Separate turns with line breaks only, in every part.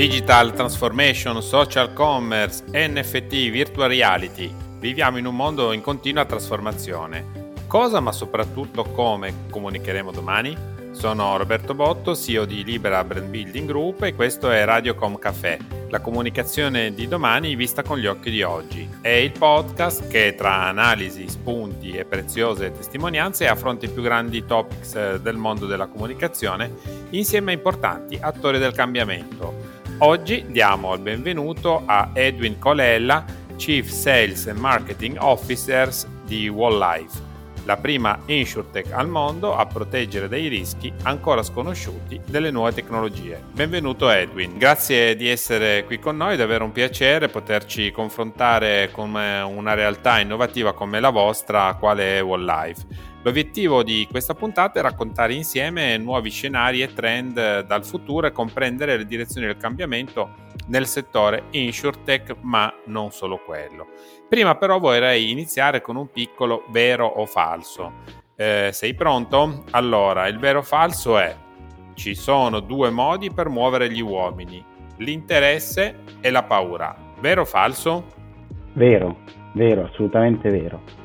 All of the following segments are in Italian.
Digital transformation, social commerce, NFT, virtual reality. Viviamo in un mondo in continua trasformazione. Cosa, ma soprattutto come comunicheremo domani? Sono Roberto Botto, CEO di Libera Brand Building Group e questo è Radiocom Café, la comunicazione di domani vista con gli occhi di oggi. È il podcast che tra analisi, spunti e preziose testimonianze affronta i più grandi topics eh, del mondo della comunicazione insieme a importanti attori del cambiamento Oggi diamo il benvenuto a Edwin Colella, Chief Sales and Marketing Officer di Wall Life, la prima insurtech al mondo a proteggere dai rischi ancora sconosciuti delle nuove tecnologie. Benvenuto Edwin, grazie di essere qui con noi, davvero un piacere poterci confrontare con una realtà innovativa come la vostra, quale è Wall Life. L'obiettivo di questa puntata è raccontare insieme nuovi scenari e trend dal futuro e comprendere le direzioni del cambiamento nel settore insurtech, ma non solo quello. Prima però vorrei iniziare con un piccolo vero o falso. Eh, sei pronto? Allora, il vero o falso è ci sono due modi per muovere gli uomini, l'interesse e la paura. Vero o falso?
Vero, vero, assolutamente vero.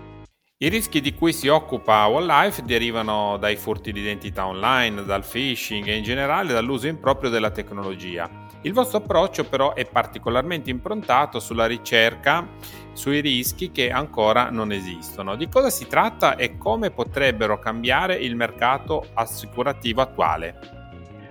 I rischi di cui si occupa Wildlife derivano dai furti di identità online, dal phishing e in generale dall'uso improprio della tecnologia. Il vostro approccio però è particolarmente improntato sulla ricerca sui rischi che ancora non esistono. Di cosa si tratta e come potrebbero cambiare il mercato assicurativo attuale?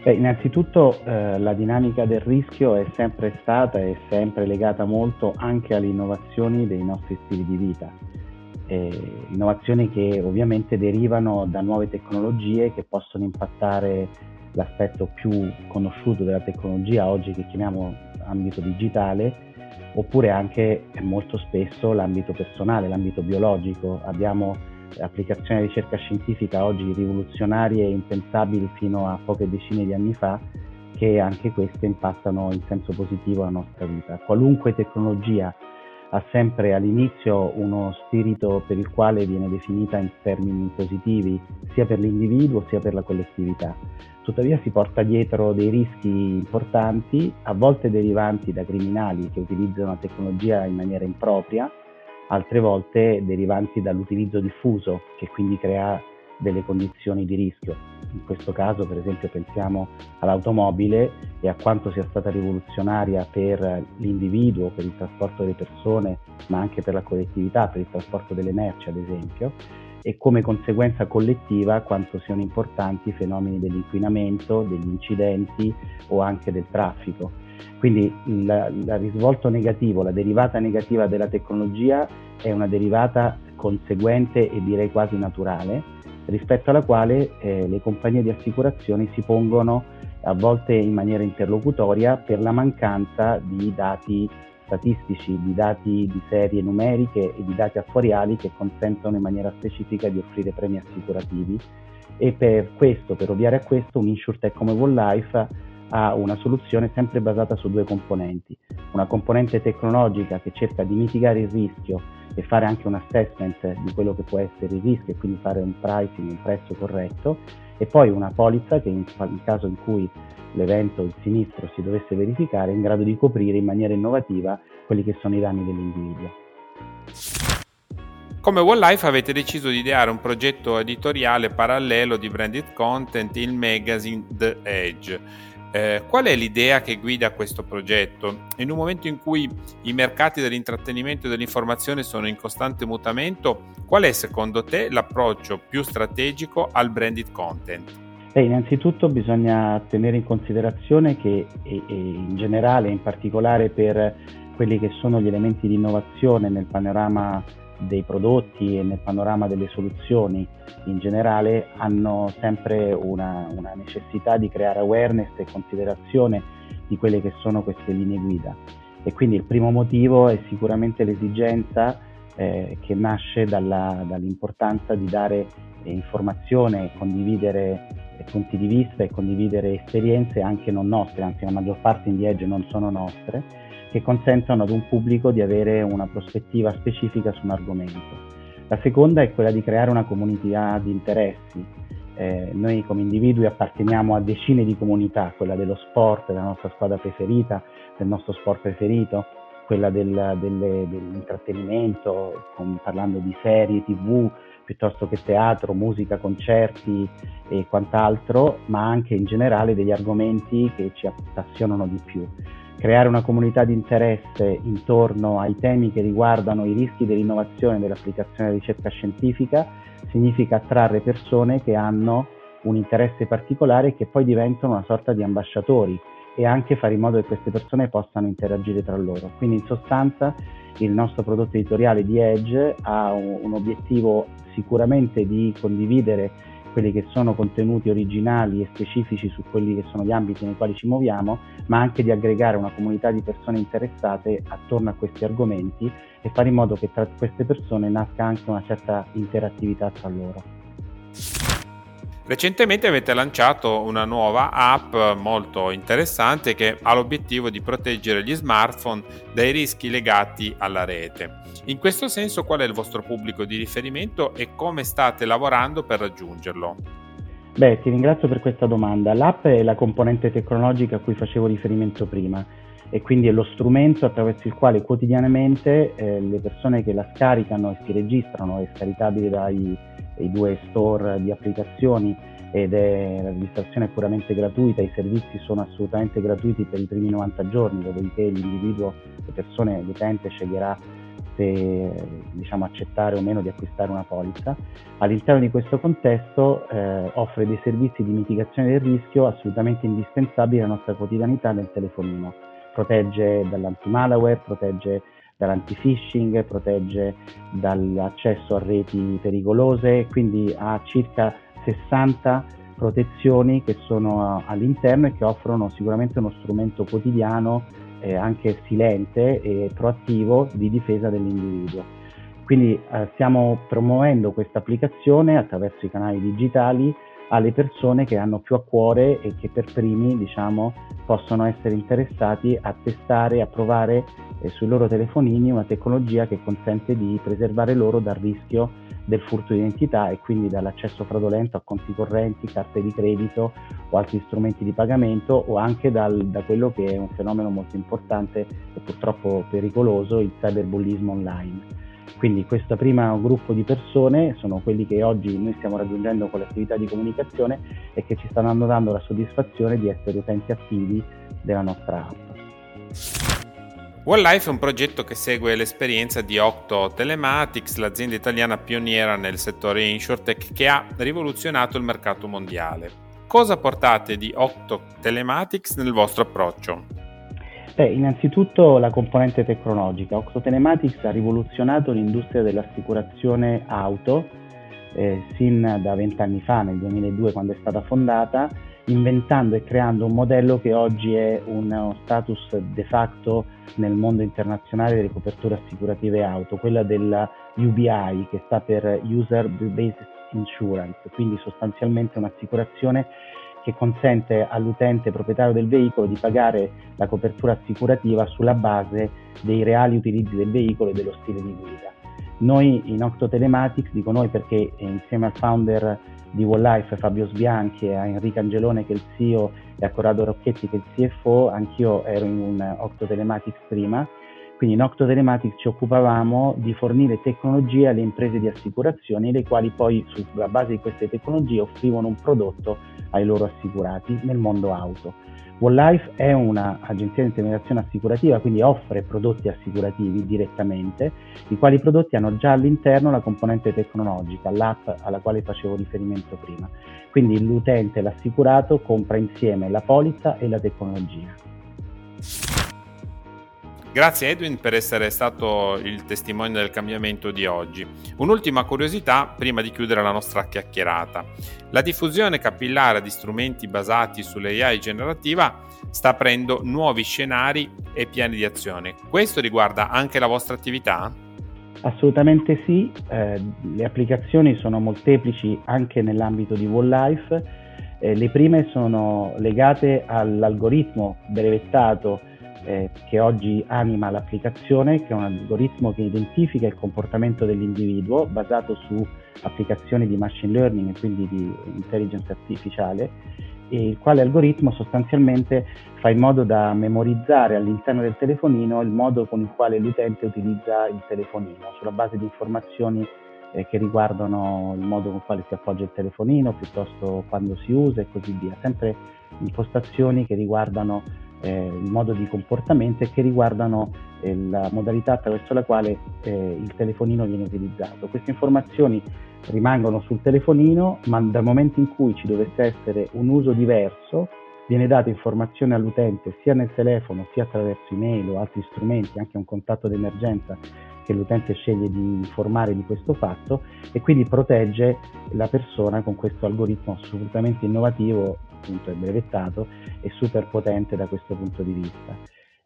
Beh, innanzitutto eh, la dinamica del rischio è sempre stata e sempre legata molto anche alle innovazioni dei nostri stili di vita eh, innovazioni che ovviamente derivano da nuove tecnologie che possono impattare l'aspetto più conosciuto della tecnologia oggi che chiamiamo ambito digitale oppure anche molto spesso l'ambito personale, l'ambito biologico. Abbiamo applicazioni di ricerca scientifica oggi rivoluzionarie e impensabili fino a poche decine di anni fa che anche queste impattano in senso positivo la nostra vita. Qualunque tecnologia ha sempre all'inizio uno spirito per il quale viene definita in termini positivi sia per l'individuo sia per la collettività. Tuttavia si porta dietro dei rischi importanti, a volte derivanti da criminali che utilizzano la tecnologia in maniera impropria, altre volte derivanti dall'utilizzo diffuso che quindi crea delle condizioni di rischio. In questo caso, per esempio, pensiamo all'automobile e a quanto sia stata rivoluzionaria per l'individuo, per il trasporto delle persone, ma anche per la collettività, per il trasporto delle merci, ad esempio, e come conseguenza collettiva quanto siano importanti i fenomeni dell'inquinamento, degli incidenti o anche del traffico. Quindi il, risvolto negativo, la derivata negativa della tecnologia è una derivata conseguente e direi quasi naturale rispetto alla quale eh, le compagnie di assicurazioni si pongono a volte in maniera interlocutoria per la mancanza di dati statistici, di dati di serie numeriche e di dati attuariali che consentono in maniera specifica di offrire premi assicurativi e per questo, per ovviare a questo, un InsurTech come Wall Life ha una soluzione sempre basata su due componenti. Una componente tecnologica che cerca di mitigare il rischio e fare anche un assessment di quello che può essere il rischio e quindi fare un pricing, un prezzo corretto e poi una polizza che in, in caso in cui l'evento, il sinistro si dovesse verificare è in grado di coprire in maniera innovativa quelli che sono i danni dell'individuo.
Come One Life avete deciso di ideare un progetto editoriale parallelo di branded content, il magazine The Edge eh, qual è l'idea che guida questo progetto? In un momento in cui i mercati dell'intrattenimento e dell'informazione sono in costante mutamento, qual è secondo te l'approccio più strategico al branded content?
Beh, innanzitutto bisogna tenere in considerazione che e, e in generale, in particolare per quelli che sono gli elementi di innovazione nel panorama dei prodotti e nel panorama delle soluzioni in generale hanno sempre una, una, necessità di creare awareness e considerazione di quelle che sono queste linee guida. E quindi il primo motivo è sicuramente l'esigenza eh, che nasce dalla, dall'importanza di dare informazione, condividere eh, punti di vista e condividere esperienze anche non nostre, anzi la maggior parte in Diege non sono nostre, che consentono ad un pubblico di avere una prospettiva specifica su un argomento. La seconda è quella di creare una comunità di interessi Eh, noi come individui apparteniamo a decine di comunità, quella dello sport, della nostra squadra preferita, del nostro sport preferito, quella del, delle, dell'intrattenimento, con, parlando di serie, tv, piuttosto che teatro, musica, concerti e quant'altro, ma anche in generale degli argomenti che ci appassionano di più. Creare una comunità di interesse intorno ai temi che riguardano i rischi dell'innovazione e dell'applicazione della ricerca scientifica significa attrarre persone che hanno un interesse particolare e che poi diventano una sorta di ambasciatori e anche fare in modo che queste persone possano interagire tra loro. Quindi in sostanza il nostro prodotto editoriale di Edge ha un, obiettivo sicuramente di condividere quelli che sono contenuti originali e specifici su quelli che sono gli ambiti nei quali ci muoviamo, ma anche di aggregare una comunità di persone interessate attorno a questi argomenti e fare in modo che tra queste persone nasca anche una certa interattività tra loro.
Recentemente avete lanciato una nuova app molto interessante che ha l'obiettivo di proteggere gli smartphone dai rischi legati alla rete. In questo senso qual è il vostro pubblico di riferimento e come state lavorando per raggiungerlo?
Beh, ti ringrazio per questa domanda. L'app è la componente tecnologica a cui facevo riferimento prima e quindi è lo strumento attraverso il quale quotidianamente eh, le persone che la scaricano e si registrano, è scaricabile dai due store di applicazioni ed è la registrazione è puramente gratuita, i servizi sono assolutamente gratuiti per i primi 90 giorni, dopodiché l'individuo, le persone, l'utente sceglierà se diciamo, accettare o meno di acquistare una polizza. All'interno di questo contesto eh, offre dei servizi di mitigazione del rischio assolutamente indispensabili alla nostra quotidianità nel telefonino protegge dall'anti-malware, protegge dall'anti-phishing, protegge dall'accesso a reti pericolose, quindi ha circa 60 protezioni che sono all'interno e che offrono sicuramente uno strumento quotidiano, eh, anche silente e proattivo di difesa dell'individuo. Quindi eh, stiamo promuovendo questa applicazione attraverso i canali digitali alle persone che hanno più a cuore e che per primi diciamo, possono essere interessati a testare, a provare eh, sui loro telefonini una tecnologia che consente di preservare loro dal rischio del furto di identità e quindi dall'accesso fraudolento a conti correnti, carte di credito o altri strumenti di pagamento o anche dal, da quello che è un fenomeno molto importante e purtroppo pericoloso, il cyberbullismo online. Quindi questo primo gruppo di persone sono quelli che oggi noi stiamo raggiungendo con le attività di comunicazione e che ci stanno dando la soddisfazione di essere utenti attivi della nostra app.
OneLife è un progetto che segue l'esperienza di Octo Telematics, l'azienda italiana pioniera nel settore InsurTech che ha rivoluzionato il mercato mondiale. Cosa portate di Octo Telematics nel vostro approccio?
Beh, innanzitutto la componente tecnologica. Octo Telematics ha rivoluzionato l'industria dell'assicurazione auto eh, sin da vent'anni fa, nel 2002 quando è stata fondata, inventando e creando un modello che oggi è uno status de facto nel mondo internazionale delle coperture assicurative auto, quella della UBI che sta per User Based Insurance, quindi sostanzialmente un'assicurazione che consente all'utente proprietario del veicolo di pagare la copertura assicurativa sulla base dei reali utilizzi del veicolo e dello stile di guida. Noi in Octo Telematics, dico noi perché insieme al founder di Walllife Fabio Sbianchi a Enrico Angelone che è il CEO e a Corrado Rocchetti che è il CFO, anch'io ero in un Octo Telematics prima quindi in Octo Telematics ci occupavamo di fornire tecnologie alle imprese di assicurazioni, le quali poi sulla base di queste tecnologie offrivano un prodotto ai loro assicurati nel mondo auto. Walllife è un'agenzia di intermediazione assicurativa, quindi offre prodotti assicurativi direttamente, i quali prodotti hanno già all'interno la componente tecnologica, l'app alla quale facevo riferimento prima. Quindi l'utente, l'assicurato, compra insieme la polizza e la tecnologia.
Grazie Edwin per essere stato il testimone del cambiamento di oggi. Un'ultima curiosità prima di chiudere la nostra chiacchierata. La diffusione capillare di strumenti basati sull'AI generativa sta aprendo nuovi scenari e piani di azione. Questo riguarda anche la vostra attività?
Assolutamente sì, eh, le applicazioni sono molteplici anche nell'ambito di Walllife. Eh, le prime sono legate all'algoritmo brevettato eh, che oggi anima l'applicazione, che è un algoritmo che identifica il comportamento dell'individuo basato su applicazioni di machine learning e quindi di intelligence artificiale, e il quale algoritmo sostanzialmente fa in modo da memorizzare all'interno del telefonino il modo con il quale l'utente utilizza il telefonino, sulla base di informazioni eh, che riguardano il modo con il quale si appoggia il telefonino, piuttosto quando si usa e così via, sempre impostazioni che riguardano eh, il modo di comportamento e che riguardano eh, la modalità attraverso la quale eh, il telefonino viene utilizzato. Queste informazioni rimangono sul telefonino, ma dal momento in cui ci dovesse essere un uso diverso, viene data informazione all'utente sia nel telefono sia attraverso email o altri strumenti, anche un contatto d'emergenza che l'utente sceglie di informare di questo fatto e quindi protegge la persona con questo algoritmo assolutamente innovativo, appunto è brevettato e super potente da questo punto di vista.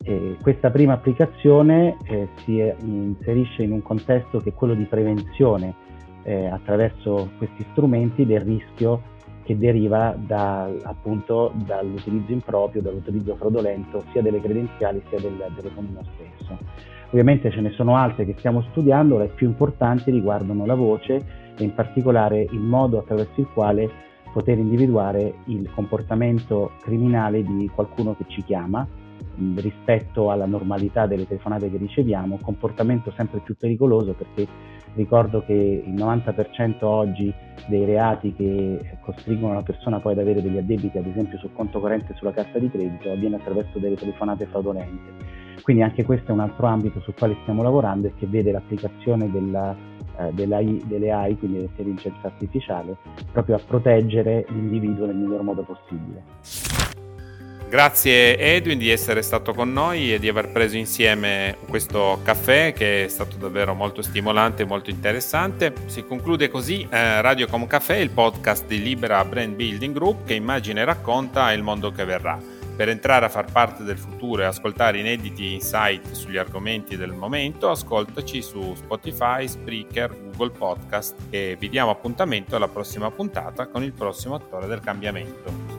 E questa prima applicazione eh, si inserisce in un contesto che è quello di prevenzione eh, attraverso questi strumenti del rischio che deriva da, appunto dall'utilizzo improprio, dall'utilizzo fraudolento sia delle credenziali sia del telefonino stesso. Ovviamente ce ne sono altre che stiamo studiando, le più importanti riguardano la voce e in particolare il modo attraverso il quale poter individuare il comportamento criminale di qualcuno che ci chiama rispetto alla normalità delle telefonate che riceviamo, comportamento sempre più pericoloso perché ricordo che il 90% oggi dei reati che costringono la persona poi ad avere degli addebiti, ad esempio sul conto corrente e sulla carta di credito, avviene attraverso delle telefonate fraudolente. Quindi anche questo è un altro ambito sul quale stiamo lavorando e che vede l'applicazione della, delle AI, quindi dell'intelligenza artificiale, proprio a proteggere l'individuo nel miglior modo possibile.
Grazie Edwin di essere stato con noi e di aver preso insieme questo caffè che è stato davvero molto stimolante e molto interessante. Si conclude così eh, Radio Com Café, il podcast di Libera Brand Building Group che immagina e racconta il mondo che verrà. Per entrare a far parte del futuro e ascoltare inediti insight sugli argomenti del momento, ascoltaci su Spotify, Spreaker, Google Podcast e vi diamo appuntamento alla prossima puntata con il prossimo attore del cambiamento.